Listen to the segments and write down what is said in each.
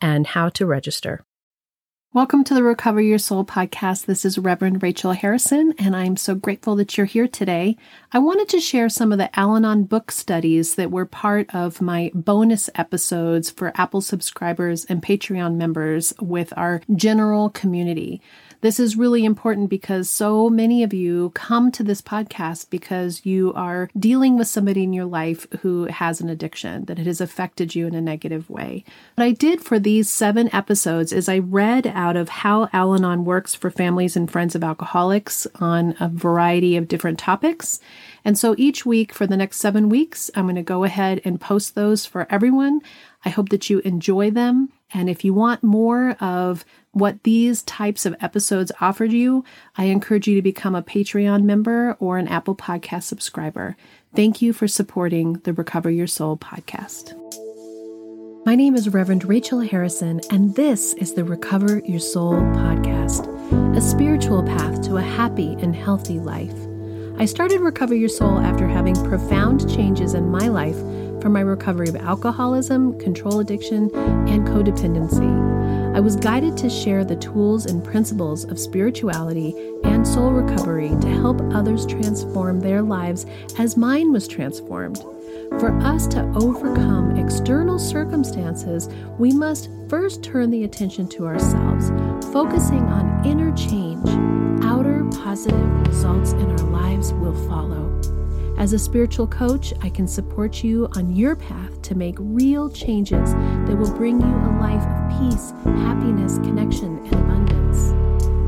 and how to register. Welcome to the Recover Your Soul podcast. This is Reverend Rachel Harrison, and I'm so grateful that you're here today. I wanted to share some of the Al Anon book studies that were part of my bonus episodes for Apple subscribers and Patreon members with our general community. This is really important because so many of you come to this podcast because you are dealing with somebody in your life who has an addiction, that it has affected you in a negative way. What I did for these seven episodes is I read out of how Al Anon works for families and friends of alcoholics on a variety of different topics. And so each week for the next seven weeks, I'm going to go ahead and post those for everyone. I hope that you enjoy them. And if you want more of what these types of episodes offered you, I encourage you to become a Patreon member or an Apple Podcast subscriber. Thank you for supporting the Recover Your Soul podcast. My name is Reverend Rachel Harrison, and this is the Recover Your Soul podcast, a spiritual path to a happy and healthy life. I started Recover Your Soul after having profound changes in my life from my recovery of alcoholism, control addiction, and codependency. I was guided to share the tools and principles of spirituality and soul recovery to help others transform their lives as mine was transformed. For us to overcome external circumstances, we must first turn the attention to ourselves, focusing on inner change. Outer positive results in our lives will follow. As a spiritual coach, I can support you on your path to make real changes that will bring you a life of peace, happiness, connection, and abundance.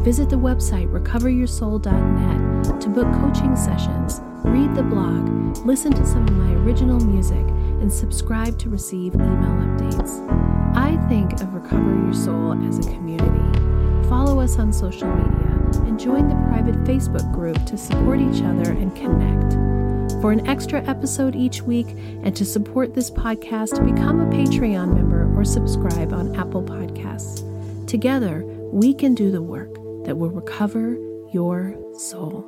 Visit the website recoveryoursoul.net to book coaching sessions, read the blog, listen to some of my original music, and subscribe to receive email updates. I think of Recover Your Soul as a community. Follow us on social media and join the private Facebook group to support each other and connect. For an extra episode each week and to support this podcast, become a Patreon member or subscribe on Apple Podcasts. Together, we can do the work that will recover your soul.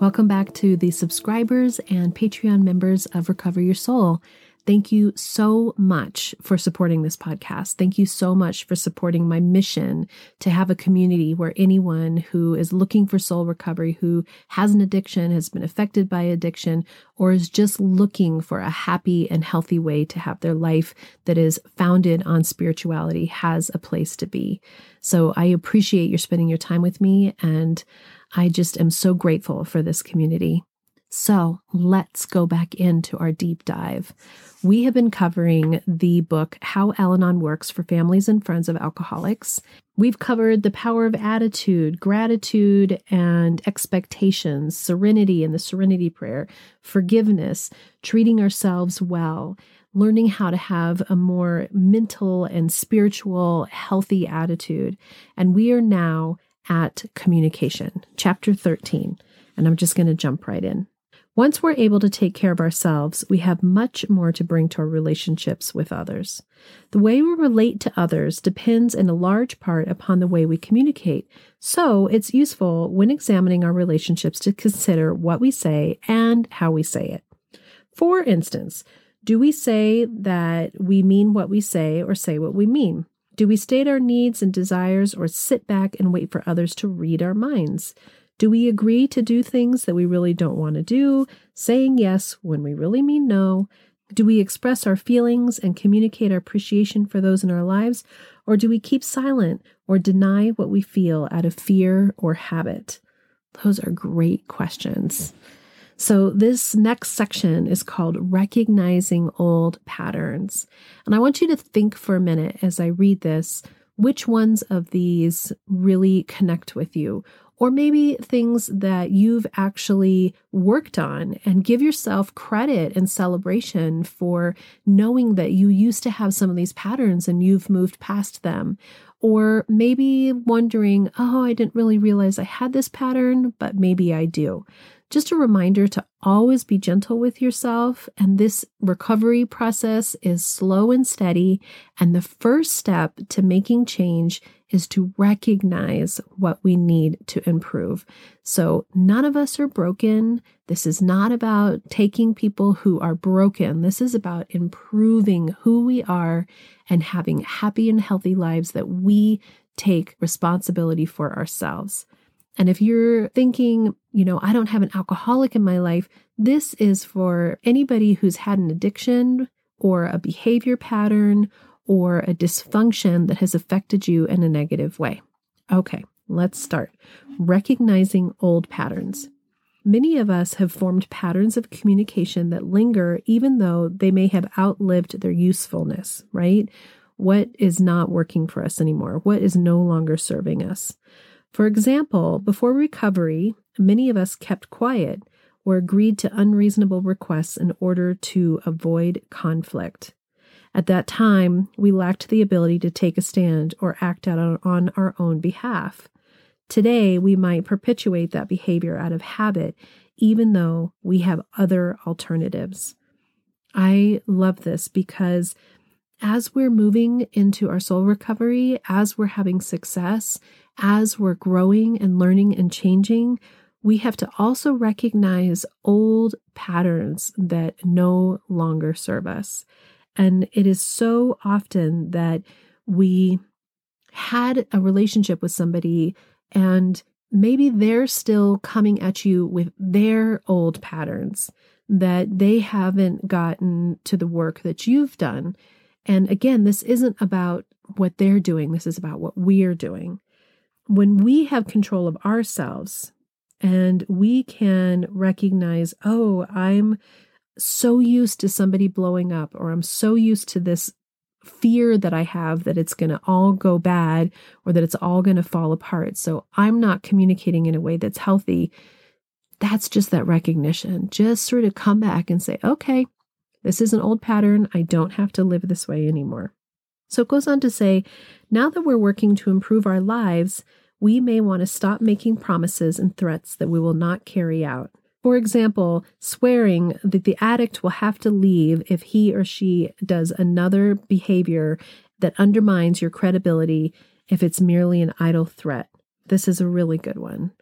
Welcome back to the subscribers and Patreon members of Recover Your Soul. Thank you so much for supporting this podcast. Thank you so much for supporting my mission to have a community where anyone who is looking for soul recovery, who has an addiction, has been affected by addiction, or is just looking for a happy and healthy way to have their life that is founded on spirituality, has a place to be. So I appreciate your spending your time with me, and I just am so grateful for this community. So let's go back into our deep dive. We have been covering the book How Al Anon Works for Families and Friends of Alcoholics. We've covered the power of attitude, gratitude and expectations, serenity and the serenity prayer, forgiveness, treating ourselves well, learning how to have a more mental and spiritual, healthy attitude. And we are now at communication, chapter 13. And I'm just going to jump right in. Once we're able to take care of ourselves, we have much more to bring to our relationships with others. The way we relate to others depends in a large part upon the way we communicate, so it's useful when examining our relationships to consider what we say and how we say it. For instance, do we say that we mean what we say or say what we mean? Do we state our needs and desires or sit back and wait for others to read our minds? Do we agree to do things that we really don't want to do, saying yes when we really mean no? Do we express our feelings and communicate our appreciation for those in our lives? Or do we keep silent or deny what we feel out of fear or habit? Those are great questions. So, this next section is called Recognizing Old Patterns. And I want you to think for a minute as I read this which ones of these really connect with you or maybe things that you've actually worked on and give yourself credit and celebration for knowing that you used to have some of these patterns and you've moved past them. Or maybe wondering, oh, I didn't really realize I had this pattern, but maybe I do. Just a reminder to always be gentle with yourself. And this recovery process is slow and steady. And the first step to making change is to recognize what we need to improve. So, none of us are broken. This is not about taking people who are broken. This is about improving who we are and having happy and healthy lives that we take responsibility for ourselves. And if you're thinking, you know, I don't have an alcoholic in my life, this is for anybody who's had an addiction or a behavior pattern or a dysfunction that has affected you in a negative way. Okay, let's start. Recognizing old patterns. Many of us have formed patterns of communication that linger even though they may have outlived their usefulness, right? What is not working for us anymore? What is no longer serving us? For example, before recovery, many of us kept quiet or agreed to unreasonable requests in order to avoid conflict. At that time, we lacked the ability to take a stand or act out on our own behalf. Today, we might perpetuate that behavior out of habit, even though we have other alternatives. I love this because as we're moving into our soul recovery, as we're having success, as we're growing and learning and changing, we have to also recognize old patterns that no longer serve us. And it is so often that we had a relationship with somebody and maybe they're still coming at you with their old patterns that they haven't gotten to the work that you've done. And again, this isn't about what they're doing, this is about what we're doing when we have control of ourselves and we can recognize, oh, I'm so used to somebody blowing up, or I'm so used to this fear that I have that it's going to all go bad or that it's all going to fall apart. So I'm not communicating in a way that's healthy. That's just that recognition. Just sort of come back and say, okay, this is an old pattern. I don't have to live this way anymore. So it goes on to say now that we're working to improve our lives, we may want to stop making promises and threats that we will not carry out. For example, swearing that the addict will have to leave if he or she does another behavior that undermines your credibility if it's merely an idle threat. This is a really good one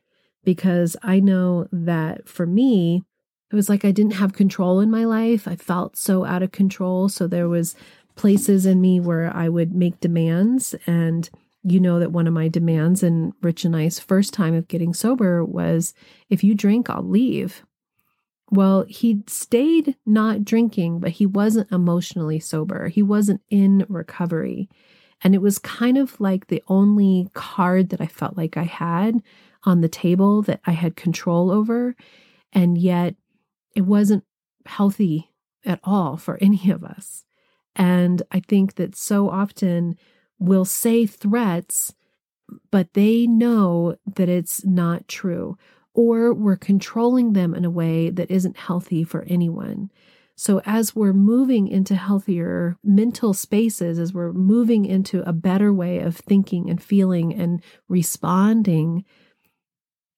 because I know that for me, it was like I didn't have control in my life. I felt so out of control. So there was places in me where I would make demands and you know that one of my demands in Rich and I's first time of getting sober was if you drink, I'll leave. Well, he stayed not drinking, but he wasn't emotionally sober. He wasn't in recovery. And it was kind of like the only card that I felt like I had on the table that I had control over. And yet it wasn't healthy at all for any of us. And I think that so often we'll say threats, but they know that it's not true, or we're controlling them in a way that isn't healthy for anyone. So, as we're moving into healthier mental spaces, as we're moving into a better way of thinking and feeling and responding,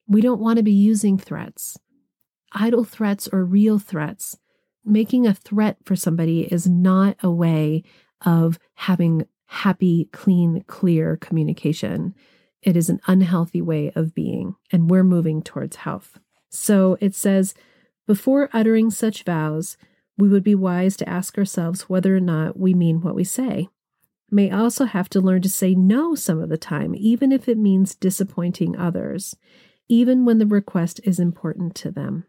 we don't want to be using threats, idle threats or real threats making a threat for somebody is not a way of having happy, clean, clear communication. It is an unhealthy way of being, and we're moving towards health. So it says, before uttering such vows, we would be wise to ask ourselves whether or not we mean what we say. May also have to learn to say no some of the time, even if it means disappointing others, even when the request is important to them.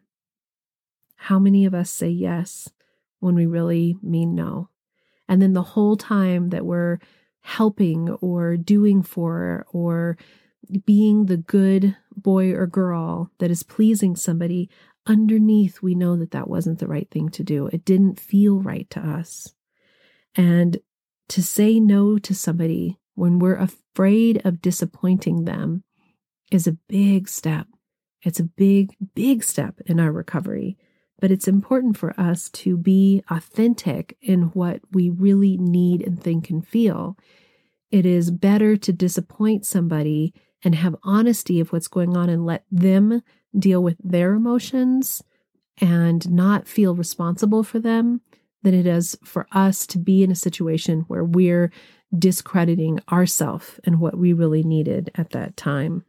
How many of us say yes when we really mean no? And then the whole time that we're helping or doing for or being the good boy or girl that is pleasing somebody, underneath, we know that that wasn't the right thing to do. It didn't feel right to us. And to say no to somebody when we're afraid of disappointing them is a big step. It's a big, big step in our recovery. But it's important for us to be authentic in what we really need and think and feel. It is better to disappoint somebody and have honesty of what's going on and let them deal with their emotions and not feel responsible for them than it is for us to be in a situation where we're discrediting ourself and what we really needed at that time.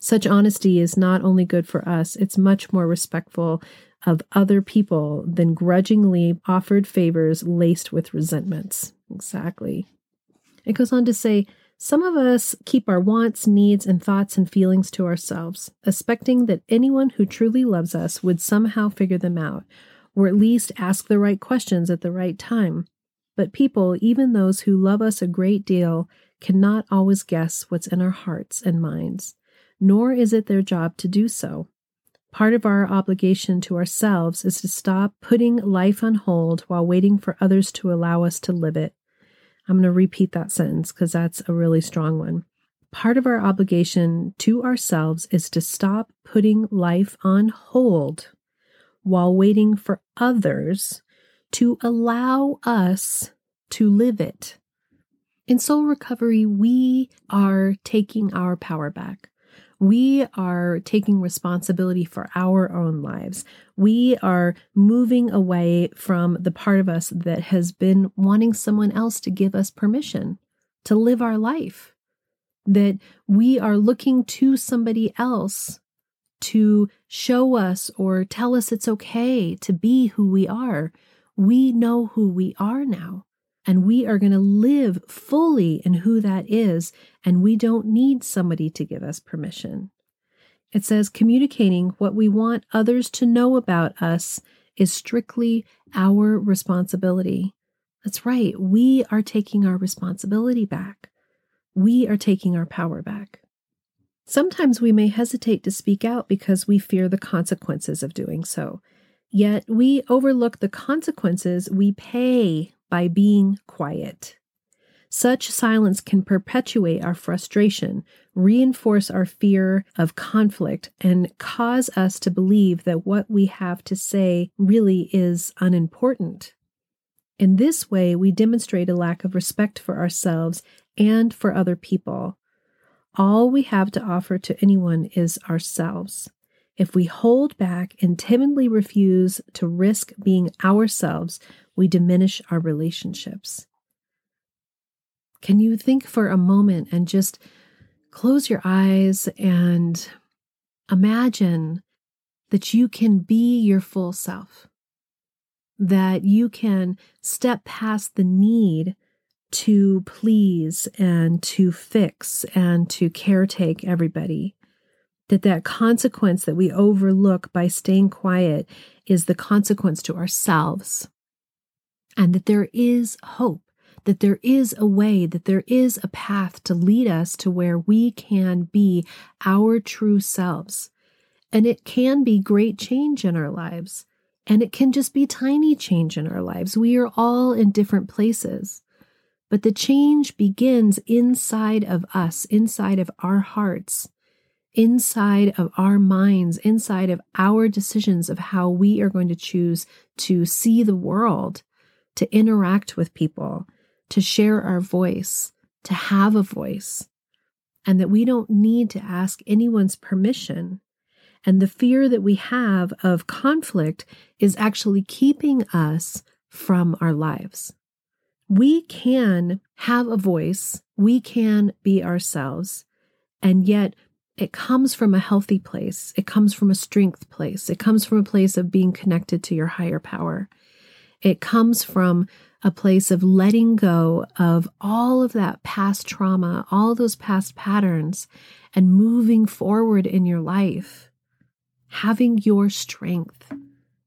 Such honesty is not only good for us, it's much more respectful of other people than grudgingly offered favors laced with resentments. Exactly. It goes on to say, some of us keep our wants, needs, and thoughts and feelings to ourselves, expecting that anyone who truly loves us would somehow figure them out, or at least ask the right questions at the right time. But people, even those who love us a great deal, cannot always guess what's in our hearts and minds, nor is it their job to do so. Part of our obligation to ourselves is to stop putting life on hold while waiting for others to allow us to live it. I'm going to repeat that sentence because that's a really strong one. Part of our obligation to ourselves is to stop putting life on hold while waiting for others to allow us to live it. In soul recovery, we are taking our power back. We are taking responsibility for our own lives. We are moving away from the part of us that has been wanting someone else to give us permission to live our life. That we are looking to somebody else to show us or tell us it's okay to be who we are. We know who we are now. And we are going to live fully in who that is. And we don't need somebody to give us permission. It says communicating what we want others to know about us is strictly our responsibility. That's right. We are taking our responsibility back. We are taking our power back. Sometimes we may hesitate to speak out because we fear the consequences of doing so. Yet we overlook the consequences we pay by being quiet. Such silence can perpetuate our frustration, reinforce our fear of conflict, and cause us to believe that what we have to say really is unimportant. In this way, we demonstrate a lack of respect for ourselves and for other people. All we have to offer to anyone is ourselves. If we hold back and timidly refuse to risk being ourselves, we diminish our relationships. Can you think for a moment and just close your eyes and imagine that you can be your full self, that you can step past the need to please and to fix and to caretake everybody? That that consequence that we overlook by staying quiet is the consequence to ourselves and that there is hope, that there is a way, that there is a path to lead us to where we can be our true selves. And it can be great change in our lives. And it can just be tiny change in our lives. We are all in different places. But the change begins inside of us, inside of our hearts, inside of our minds, inside of our decisions of how we are going to choose to see the world to interact with people, to share our voice, to have a voice, and that we don't need to ask anyone's permission. And the fear that we have of conflict is actually keeping us from our lives. We can have a voice, we can be ourselves, and yet it comes from a healthy place. It comes from a strength place. It comes from a place of being connected to your higher power. It comes from a place of letting go of all of that past trauma, all those past patterns, and moving forward in your life, having your strength,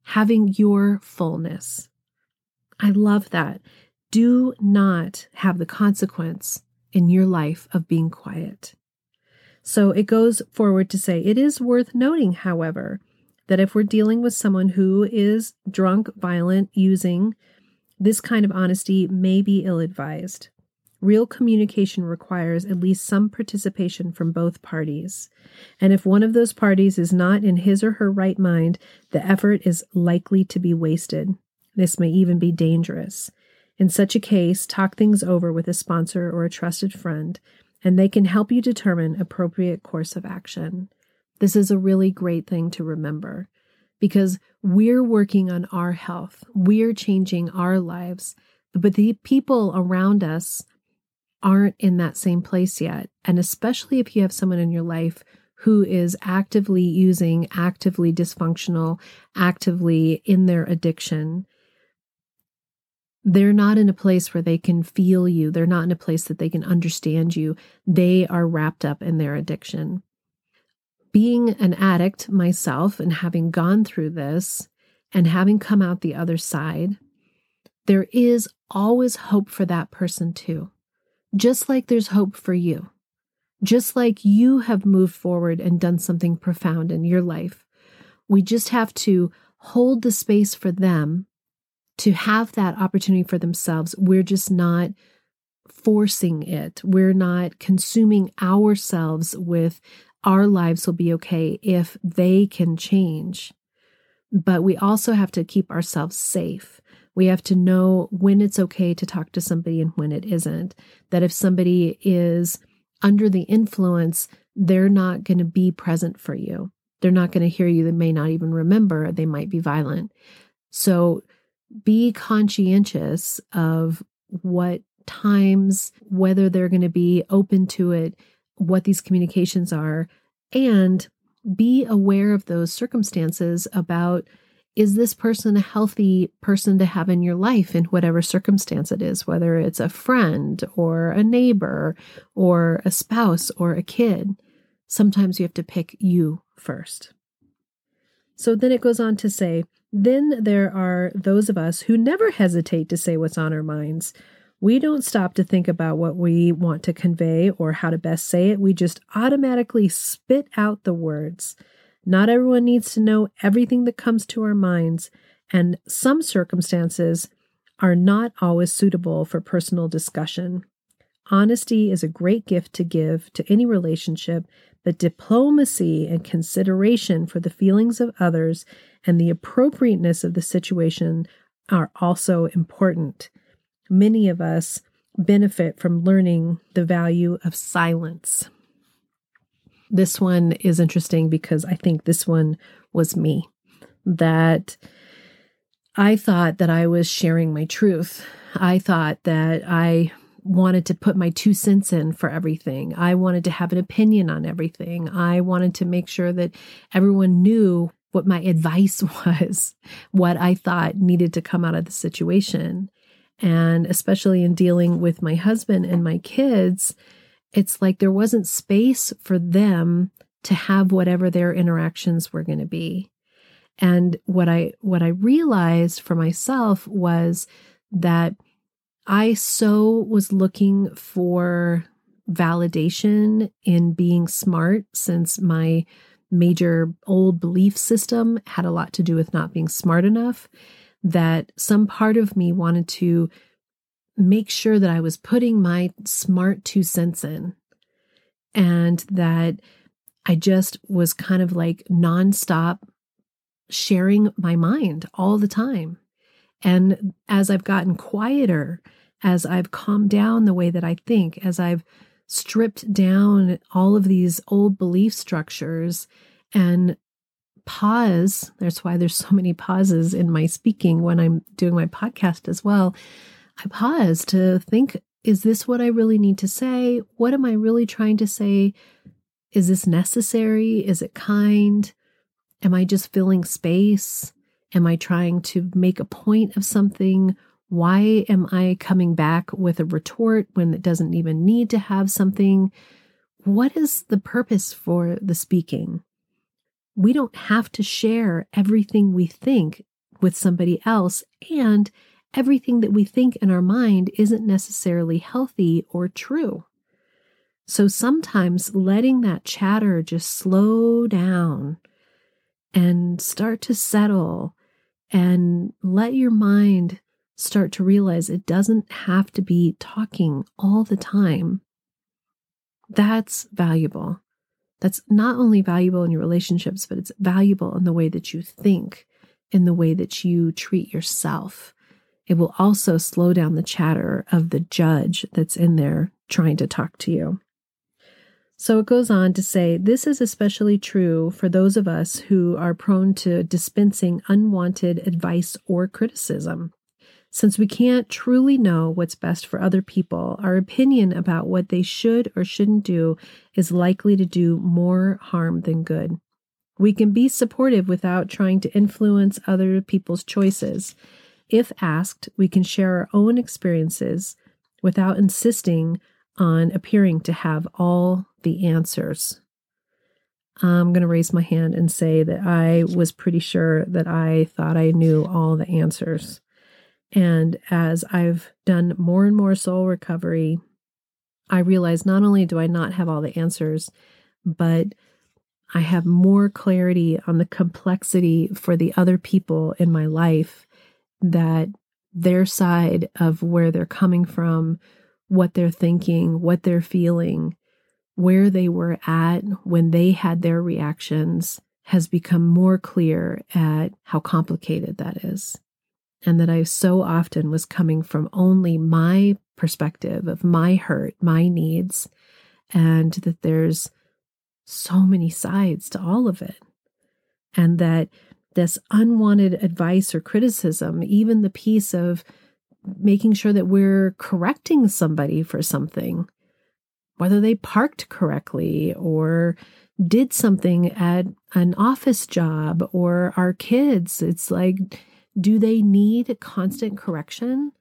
having your fullness. I love that. Do not have the consequence in your life of being quiet. So it goes forward to say, it is worth noting, however, that if we're dealing with someone who is drunk, violent, using, this kind of honesty may be ill advised. Real communication requires at least some participation from both parties. And if one of those parties is not in his or her right mind, the effort is likely to be wasted. This may even be dangerous. In such a case, talk things over with a sponsor or a trusted friend, and they can help you determine appropriate course of action. This is a really great thing to remember because we're working on our health, we're changing our lives, but the people around us aren't in that same place yet. And especially if you have someone in your life who is actively using, actively dysfunctional, actively in their addiction, they're not in a place where they can feel you. They're not in a place that they can understand you. They are wrapped up in their addiction. Being an addict myself and having gone through this and having come out the other side, there is always hope for that person too. Just like there's hope for you. Just like you have moved forward and done something profound in your life. We just have to hold the space for them to have that opportunity for themselves. We're just not forcing it. We're not consuming ourselves with our lives will be okay if they can change. But we also have to keep ourselves safe. We have to know when it's okay to talk to somebody and when it isn't. That if somebody is under the influence, they're not going to be present for you. They're not going to hear you. They may not even remember. They might be violent. So be conscientious of what times, whether they're going to be open to it, what these communications are, and be aware of those circumstances about is this person a healthy person to have in your life in whatever circumstance it is, whether it's a friend or a neighbor or a spouse or a kid? Sometimes you have to pick you first. So then it goes on to say, then there are those of us who never hesitate to say what's on our minds. We don't stop to think about what we want to convey or how to best say it. We just automatically spit out the words. Not everyone needs to know everything that comes to our minds, and some circumstances are not always suitable for personal discussion. Honesty is a great gift to give to any relationship, but diplomacy and consideration for the feelings of others and the appropriateness of the situation are also important. Many of us benefit from learning the value of silence. This one is interesting because I think this one was me. That I thought that I was sharing my truth. I thought that I wanted to put my two cents in for everything. I wanted to have an opinion on everything. I wanted to make sure that everyone knew what my advice was, what I thought needed to come out of the situation. And especially in dealing with my husband and my kids, it's like there wasn't space for them to have whatever their interactions were going to be. And what I what I realized for myself was that I so was looking for validation in being smart since my major old belief system had a lot to do with not being smart enough that some part of me wanted to make sure that I was putting my smart two cents in and that I just was kind of like nonstop sharing my mind all the time. And as I've gotten quieter, as I've calmed down the way that I think, as I've stripped down all of these old belief structures and pause. That's why there's so many pauses in my speaking when I'm doing my podcast as well. I pause to think is this what I really need to say? What am I really trying to say? Is this necessary? Is it kind? Am I just filling space? Am I trying to make a point of something? Why am I coming back with a retort when it doesn't even need to have something? What is the purpose for the speaking? We don't have to share everything we think with somebody else, and everything that we think in our mind isn't necessarily healthy or true. So sometimes letting that chatter just slow down and start to settle and let your mind start to realize it doesn't have to be talking all the time. That's valuable. That's not only valuable in your relationships, but it's valuable in the way that you think, in the way that you treat yourself. It will also slow down the chatter of the judge that's in there trying to talk to you. So it goes on to say this is especially true for those of us who are prone to dispensing unwanted advice or criticism. Since we can't truly know what's best for other people, our opinion about what they should or shouldn't do is likely to do more harm than good. We can be supportive without trying to influence other people's choices. If asked, we can share our own experiences without insisting on appearing to have all the answers. I'm going to raise my hand and say that I was pretty sure that I thought I knew all the answers. And as I've done more and more soul recovery, I realize not only do I not have all the answers, but I have more clarity on the complexity for the other people in my life that their side of where they're coming from, what they're thinking, what they're feeling, where they were at when they had their reactions has become more clear at how complicated that is. And that I so often was coming from only my perspective of my hurt, my needs, and that there's so many sides to all of it. And that this unwanted advice or criticism, even the piece of making sure that we're correcting somebody for something, whether they parked correctly or did something at an office job or our kids. It's like, do they need constant correction?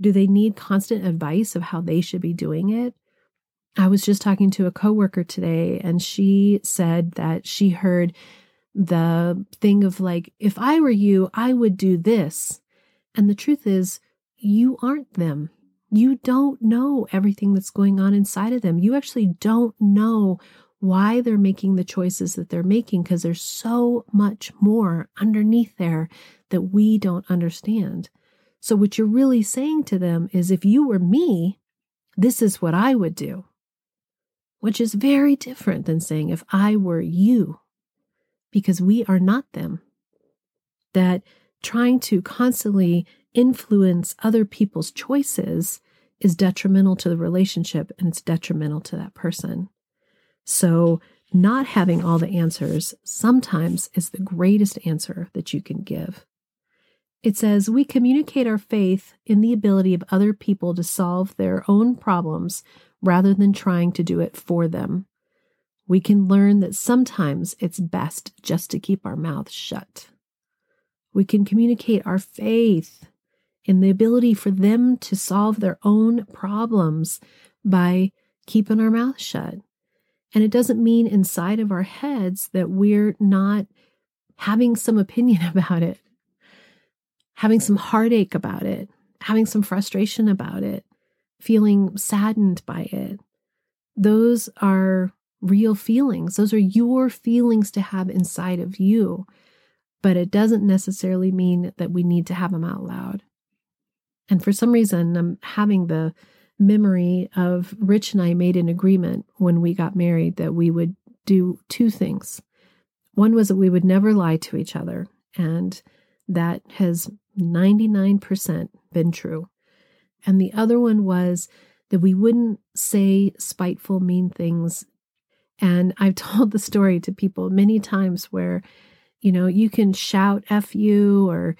Do they need constant advice of how they should be doing it? I was just talking to a coworker today and she said that she heard the thing of like, if I were you, I would do this. And the truth is, you aren't them. You don't know everything that's going on inside of them. You actually don't know why they're making the choices that they're making because there's so much more underneath there that we don't understand. So, what you're really saying to them is if you were me, this is what I would do, which is very different than saying if I were you, because we are not them. That trying to constantly influence other people's choices is detrimental to the relationship and it's detrimental to that person. So, not having all the answers sometimes is the greatest answer that you can give. It says, We communicate our faith in the ability of other people to solve their own problems rather than trying to do it for them. We can learn that sometimes it's best just to keep our mouths shut. We can communicate our faith in the ability for them to solve their own problems by keeping our mouth shut. And it doesn't mean inside of our heads that we're not having some opinion about it, having some heartache about it, having some frustration about it, feeling saddened by it. Those are real feelings. Those are your feelings to have inside of you. But it doesn't necessarily mean that we need to have them out loud. And for some reason, I'm having the memory of Rich and I made an agreement when we got married that we would do two things. One was that we would never lie to each other, and that has 99% been true. And the other one was that we wouldn't say spiteful, mean things. And I've told the story to people many times where, you know, you can shout F you or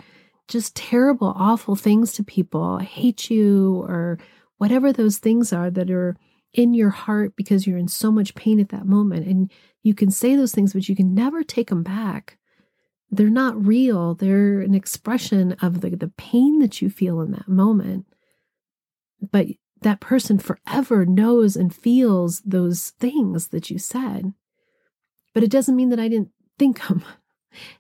just terrible, awful things to people. I hate you, or whatever those things are that are in your heart because you're in so much pain at that moment. And you can say those things, but you can never take them back. They're not real. They're an expression of the, the pain that you feel in that moment. But that person forever knows and feels those things that you said. But it doesn't mean that I didn't think them.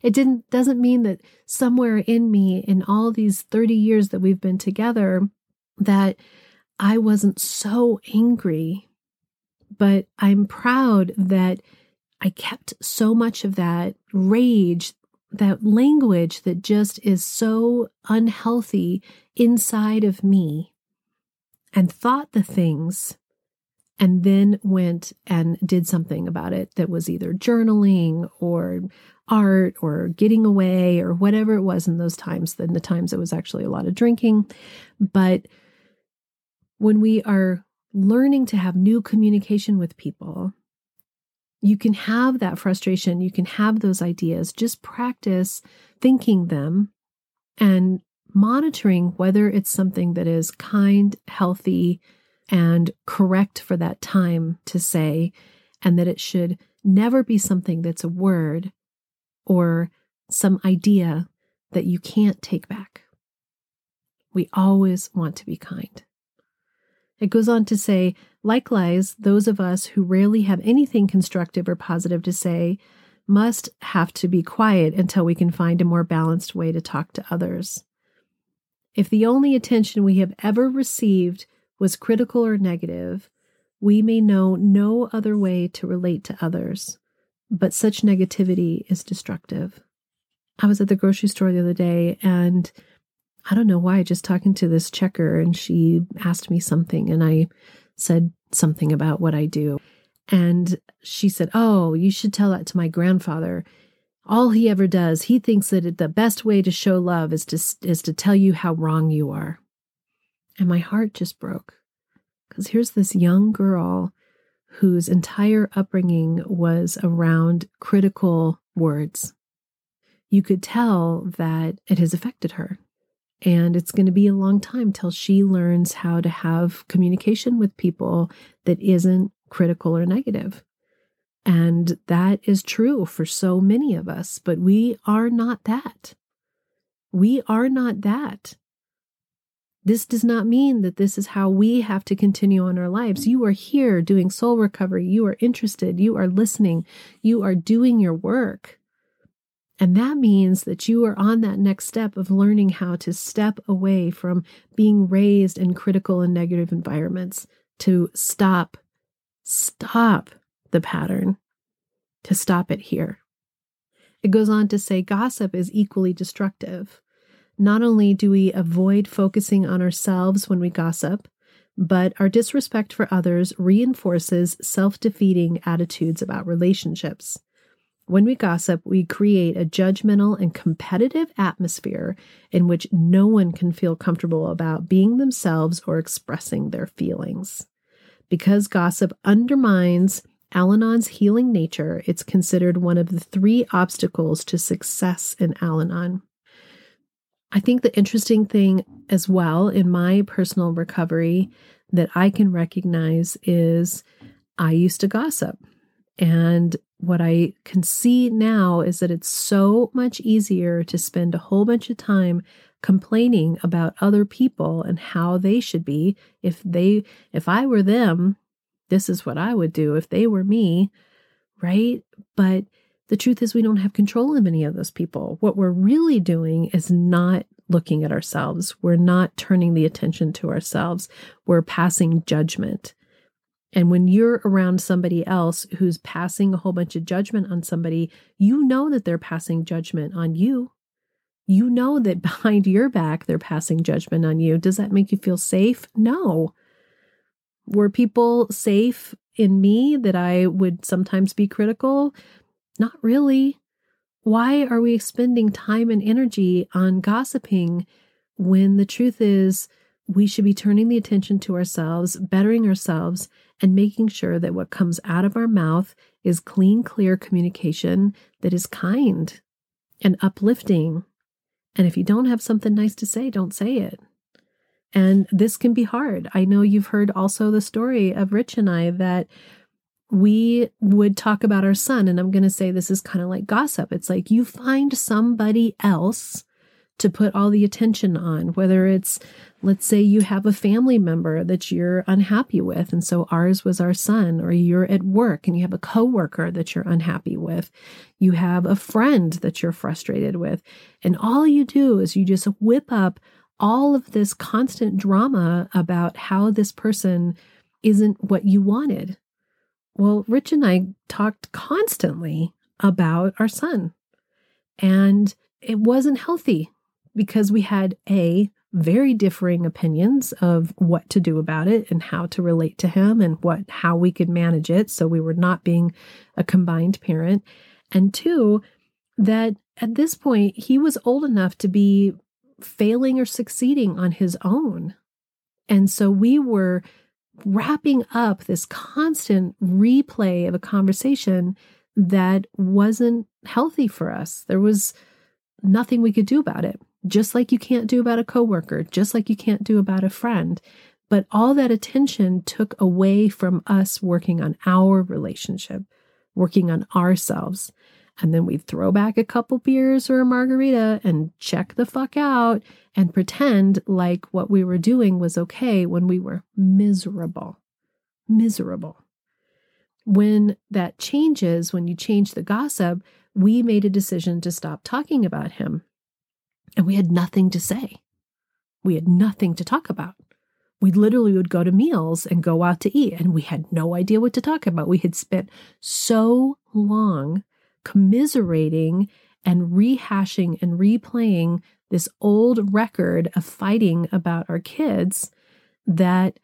It didn't doesn't mean that somewhere in me in all these 30 years that we've been together that I wasn't so angry, but I'm proud that I kept so much of that rage, that language that just is so unhealthy inside of me and thought the things and then went and did something about it that was either journaling or art or getting away or whatever it was in those times. Then the times it was actually a lot of drinking. But when we are learning to have new communication with people, you can have that frustration, you can have those ideas. Just practice thinking them and monitoring whether it's something that is kind, healthy, and correct for that time to say, and that it should never be something that's a word or some idea that you can't take back. We always want to be kind. It goes on to say, likewise, those of us who rarely have anything constructive or positive to say must have to be quiet until we can find a more balanced way to talk to others. If the only attention we have ever received was critical or negative, we may know no other way to relate to others, but such negativity is destructive. I was at the grocery store the other day and I don't know why, just talking to this checker, and she asked me something, and I said something about what I do. And she said, Oh, you should tell that to my grandfather. All he ever does, he thinks that the best way to show love is to, is to tell you how wrong you are. And my heart just broke. Because here's this young girl whose entire upbringing was around critical words. You could tell that it has affected her. And it's going to be a long time till she learns how to have communication with people that isn't critical or negative. And that is true for so many of us, but we are not that. We are not that. This does not mean that this is how we have to continue on our lives. You are here doing soul recovery. You are interested. You are listening. You are doing your work. And that means that you are on that next step of learning how to step away from being raised in critical and negative environments to stop, stop the pattern, to stop it here. It goes on to say gossip is equally destructive. Not only do we avoid focusing on ourselves when we gossip, but our disrespect for others reinforces self defeating attitudes about relationships. When we gossip, we create a judgmental and competitive atmosphere in which no one can feel comfortable about being themselves or expressing their feelings. Because gossip undermines Al Anon's healing nature, it's considered one of the three obstacles to success in Al Anon. I think the interesting thing as well in my personal recovery that I can recognize is I used to gossip. And what I can see now is that it's so much easier to spend a whole bunch of time complaining about other people and how they should be. If they, if I were them, this is what I would do. If they were me, right? But the truth is, we don't have control of any of those people. What we're really doing is not looking at ourselves. We're not turning the attention to ourselves. We're passing judgment. And when you're around somebody else who's passing a whole bunch of judgment on somebody, you know that they're passing judgment on you. You know that behind your back, they're passing judgment on you. Does that make you feel safe? No. Were people safe in me that I would sometimes be critical? Not really. Why are we spending time and energy on gossiping when the truth is we should be turning the attention to ourselves, bettering ourselves, and making sure that what comes out of our mouth is clean, clear communication that is kind and uplifting. And if you don't have something nice to say, don't say it. And this can be hard. I know you've heard also the story of Rich and I that we would talk about our son. And I'm going to say this is kind of like gossip. It's like you find somebody else to put all the attention on, whether it's, let's say you have a family member that you're unhappy with. And so ours was our son, or you're at work and you have a coworker that you're unhappy with. You have a friend that you're frustrated with. And all you do is you just whip up all of this constant drama about how this person isn't what you wanted Well, Rich and I talked constantly about our son, and it wasn't healthy because we had a very differing opinions of what to do about it and how to relate to him and what how we could manage it. So we were not being a combined parent. And two that at this point he was old enough to be failing or succeeding on his own. And so we were wrapping up this constant replay of a conversation that wasn't healthy for us. There was nothing we could do about it just like you can't do about a coworker, just like you can't do about a friend. But all that attention took away from us working on our relationship, working on ourselves. And then we'd throw back a couple beers or a margarita and check the fuck out and pretend like what we were doing was okay when we were miserable. Miserable. When that changes, when you change the gossip, we made a decision to stop talking about him and we had nothing to say. We had nothing to talk about. We literally would go to meals and go out to eat, and we had no idea what to talk about. We had spent so long commiserating and rehashing and replaying this old record of fighting about our kids that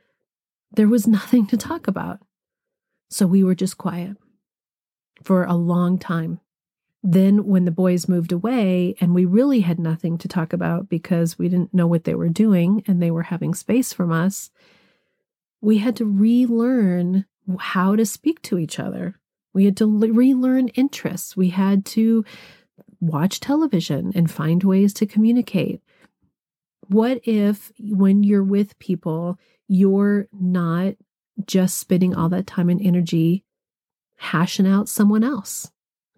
there was nothing to talk about. So we were just quiet for a long time. Then, when the boys moved away, and we really had nothing to talk about because we didn't know what they were doing and they were having space from us, we had to relearn how to speak to each other. We had to relearn interests. We had to watch television and find ways to communicate. What if, when you're with people, you're not just spending all that time and energy hashing out someone else?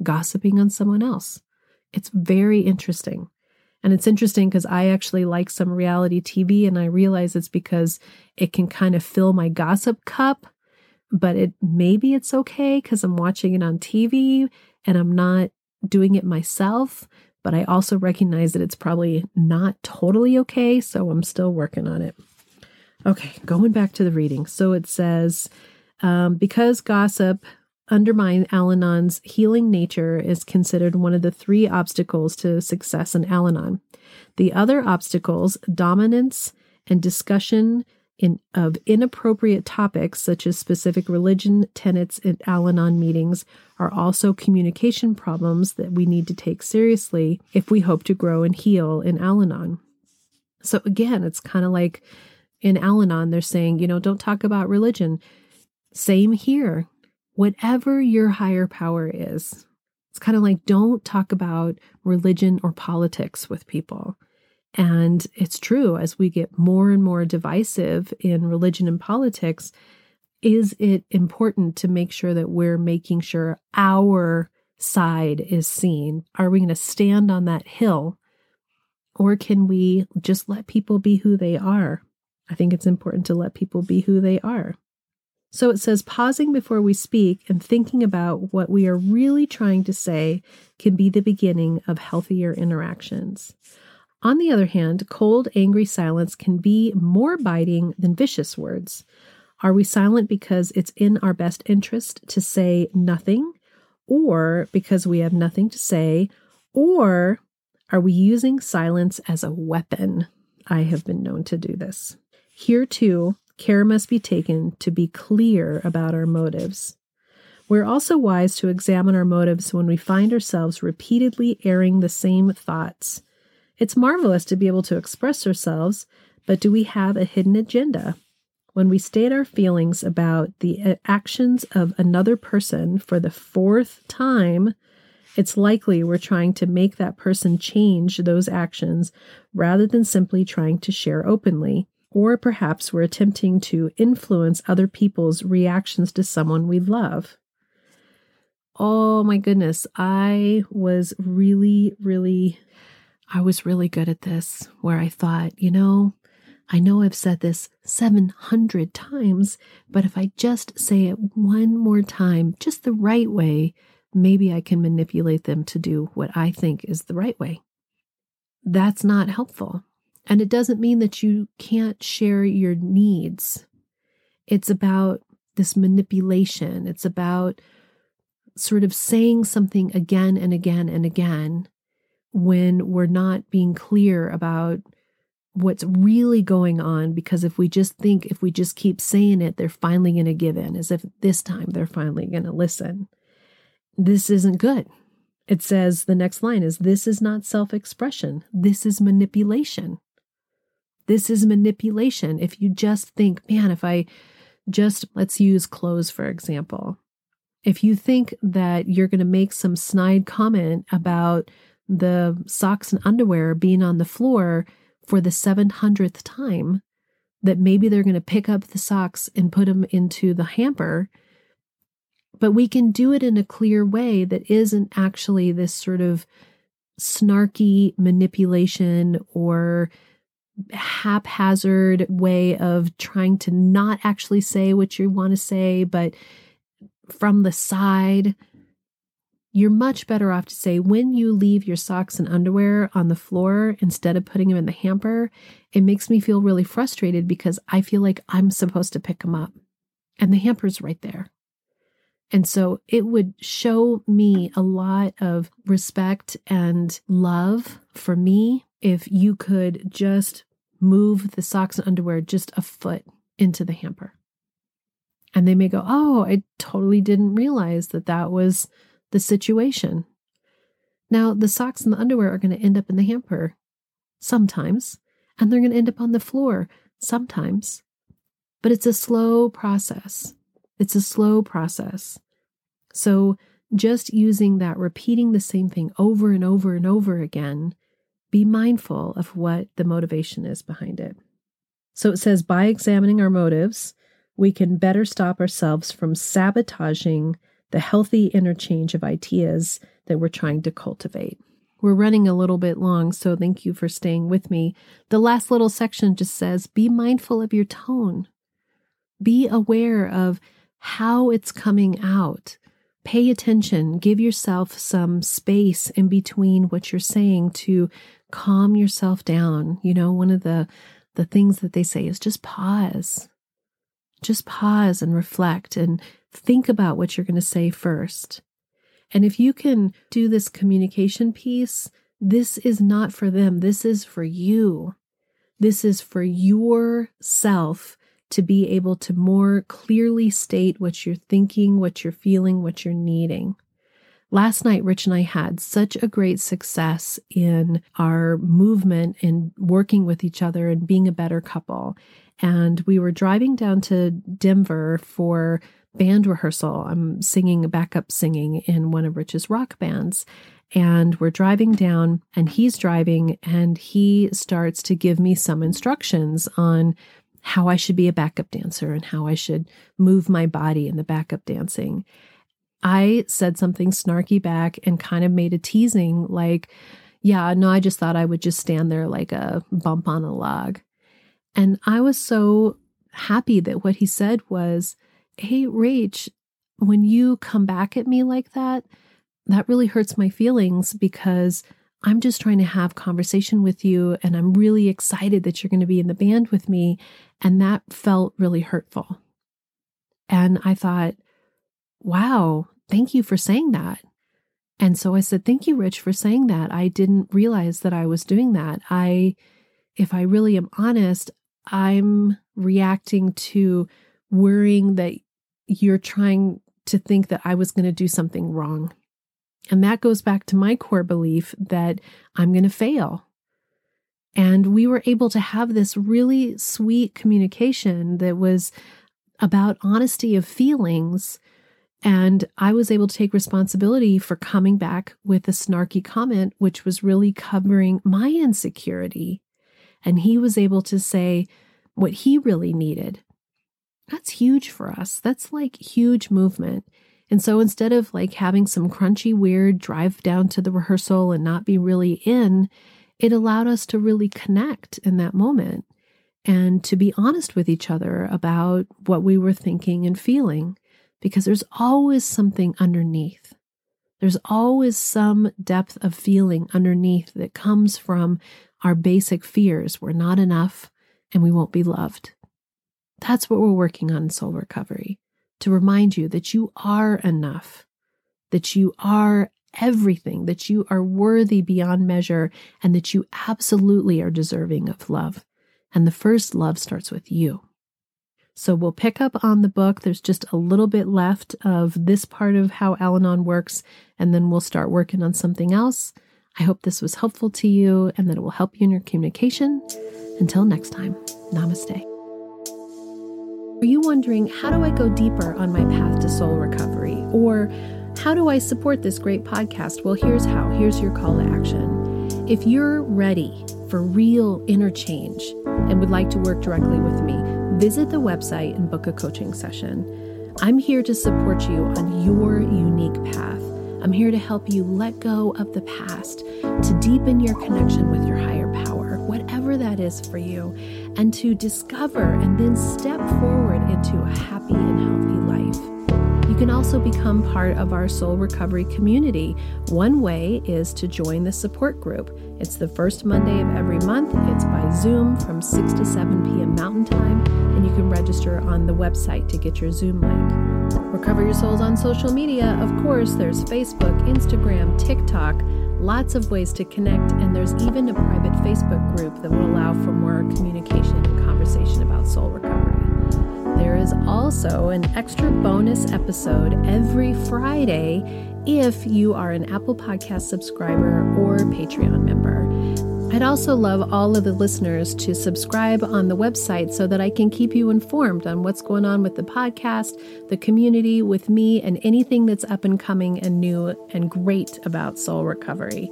Gossiping on someone else. It's very interesting. And it's interesting because I actually like some reality TV and I realize it's because it can kind of fill my gossip cup, but it maybe it's okay because I'm watching it on TV and I'm not doing it myself. But I also recognize that it's probably not totally okay. So I'm still working on it. Okay, going back to the reading. So it says, um, because gossip undermine Al Anon's healing nature is considered one of the three obstacles to success in Al Anon. The other obstacles, dominance and discussion in, of inappropriate topics such as specific religion tenets at Al Anon meetings, are also communication problems that we need to take seriously if we hope to grow and heal in Al Anon. So again, it's kind of like in Al Anon, they're saying, you know, don't talk about religion. Same here whatever your higher power is. It's kind of like don't talk about religion or politics with people. And it's true, as we get more and more divisive in religion and politics, is it important to make sure that we're making sure our side is seen? Are we going to stand on that hill? Or can we just let people be who they are? I think it's important to let people be who they are. So it says pausing before we speak and thinking about what we are really trying to say can be the beginning of healthier interactions. On the other hand, cold, angry silence can be more biting than vicious words. Are we silent because it's in our best interest to say nothing, or because we have nothing to say, or are we using silence as a weapon? I have been known to do this. Here, too, care must be taken to be clear about our motives. We're also wise to examine our motives when we find ourselves repeatedly airing the same thoughts. It's marvelous to be able to express ourselves, but do we have a hidden agenda? When we state our feelings about the uh, actions of another person for the fourth time, it's likely we're trying to make that person change those actions rather than simply trying to share openly or perhaps we're attempting to influence other people's reactions to someone we love. Oh my goodness, I was really, really, I was really good at this where I thought, you know, I know I've said this 700 times, but if I just say it one more time, just the right way, maybe I can manipulate them to do what I think is the right way. That's not helpful. And it doesn't mean that you can't share your needs. It's about this manipulation. It's about sort of saying something again and again and again when we're not being clear about what's really going on. Because if we just think if we just keep saying it they're finally going to give in as if this time they're finally going to listen. This isn't good. It says the next line is this is not self-expression. This is manipulation this is manipulation if you just think man if i just let's use clothes for example if you think that you're going to make some snide comment about the socks and underwear being on the floor for the 700th time, that maybe they're going to pick up the socks and put them into the hamper. But we can do it in a clear way that isn't actually this sort of snarky manipulation or haphazard way of trying to not actually say what you want to say, but from the side. You're much better off to say when you leave your socks and underwear on the floor instead of putting them in the hamper, it makes me feel really frustrated because I feel like I'm supposed to pick them up and the hamper's right there. And so it would show me a lot of respect and love for me if you could just move the socks and underwear just a foot into the hamper. And they may go, Oh, I totally didn't realize that that was the situation. Now, the socks and the underwear are going to end up in the hamper sometimes, and they're going to end up on the floor sometimes. But it's a slow process. It's a slow process. So, just using that, repeating the same thing over and over and over again, be mindful of what the motivation is behind it. So it says, by examining our motives, we can better stop ourselves from sabotaging the healthy interchange of ideas that we're trying to cultivate. We're running a little bit long, so thank you for staying with me. The last little section just says be mindful of your tone, be aware of how it's coming out. Pay attention, give yourself some space in between what you're saying to calm yourself down. You know, one of the the things that they say is just pause just pause and reflect and think about what you're going to say first. And if you can do this communication piece, this is not for them. This is for you. This is for yourself to be able to more clearly state what you're thinking, what you're feeling, what you're needing. Last night, Rich and I had such a great success in our movement and working with each other and being a better couple. And we were driving down to Denver for band rehearsal. I'm singing backup singing in one of Rich's rock bands. And we're driving down, and he's driving, and he starts to give me some instructions on how I should be a backup dancer and how I should move my body in the backup dancing. I said something snarky back and kind of made a teasing, like, yeah, no, I just thought I would just stand there like a bump on a log. And I was so happy that what he said was, Hey, Rach, when you come back at me like that, that really hurts my feelings because I'm just trying to have conversation with you and I'm really excited that you're going to be in the band with me. And that felt really hurtful. And I thought, wow, thank you for saying that. And so I said, thank you, Rich, for saying that. I didn't realize that I was doing that. I, if I really am honest, I'm reacting to worrying that you're trying to think that I was going to do something wrong. And that goes back to my core belief that I'm going to fail. And we were able to have this really sweet communication that was about honesty of feelings. And I was able to take responsibility for coming back with a snarky comment, which was really covering my insecurity. And he was able to say what he really needed. That's huge for us. That's like huge movement. And so instead of like having some crunchy, weird drive down to the rehearsal and not be really in, it allowed us to really connect in that moment and to be honest with each other about what we were thinking and feeling, because there's always something underneath. There's always some depth of feeling underneath that comes from our basic fears. We're not enough and we won't be loved. That's what we're working on in soul recovery to remind you that you are enough, that you are everything, that you are worthy beyond measure, and that you absolutely are deserving of love. And the first love starts with you. So we'll pick up on the book. There's just a little bit left of this part of how Al Anon works, and then we'll start working on something else. I hope this was helpful to you and that it will help you in your communication. Until next time, namaste. Are you wondering how do I go deeper on my path to soul recovery? Or how do I support this great podcast? Well, here's how. Here's your call to action. If you're ready for real interchange and would like to work directly with me, visit the website and book a coaching session. I'm here to support you on your unique path. I'm here to help you let go of the past, to deepen your connection with your higher power, whatever that is for you, and to discover and then step forward into a happy and healthy life. You can also become part of our soul recovery community. One way is to join the support group. It's the first Monday of every month. It's by Zoom from 6 to 7 p.m. Mountain Time, and you can register on the website to get your Zoom link. Recover Your Souls on social media. Of course, there's Facebook, Instagram, TikTok, lots of ways to connect, and there's even a private Facebook group that will allow for more communication and conversation about soul recovery. There is also an extra bonus episode every Friday if you are an Apple Podcast subscriber or Patreon member. I'd also love all of the listeners to subscribe on the website so that I can keep you informed on what's going on with the podcast, the community, with me, and anything that's up and coming and new and great about soul recovery.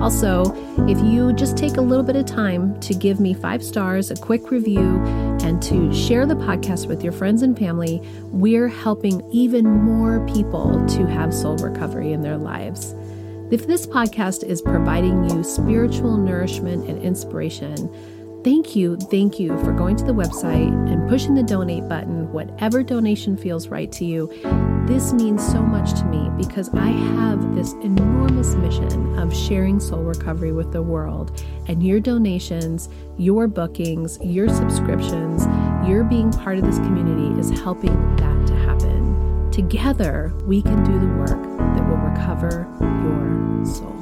Also, if you just take a little bit of time to give me five stars, a quick review, and to share the podcast with your friends and family, we're helping even more people to have soul recovery in their lives. If this podcast is providing you spiritual nourishment and inspiration, thank you, thank you for going to the website and pushing the donate button, whatever donation feels right to you. This means so much to me because I have this enormous mission of sharing soul recovery with the world. And your donations, your bookings, your subscriptions, your being part of this community is helping that to happen. Together, we can do the work that will recover your soul.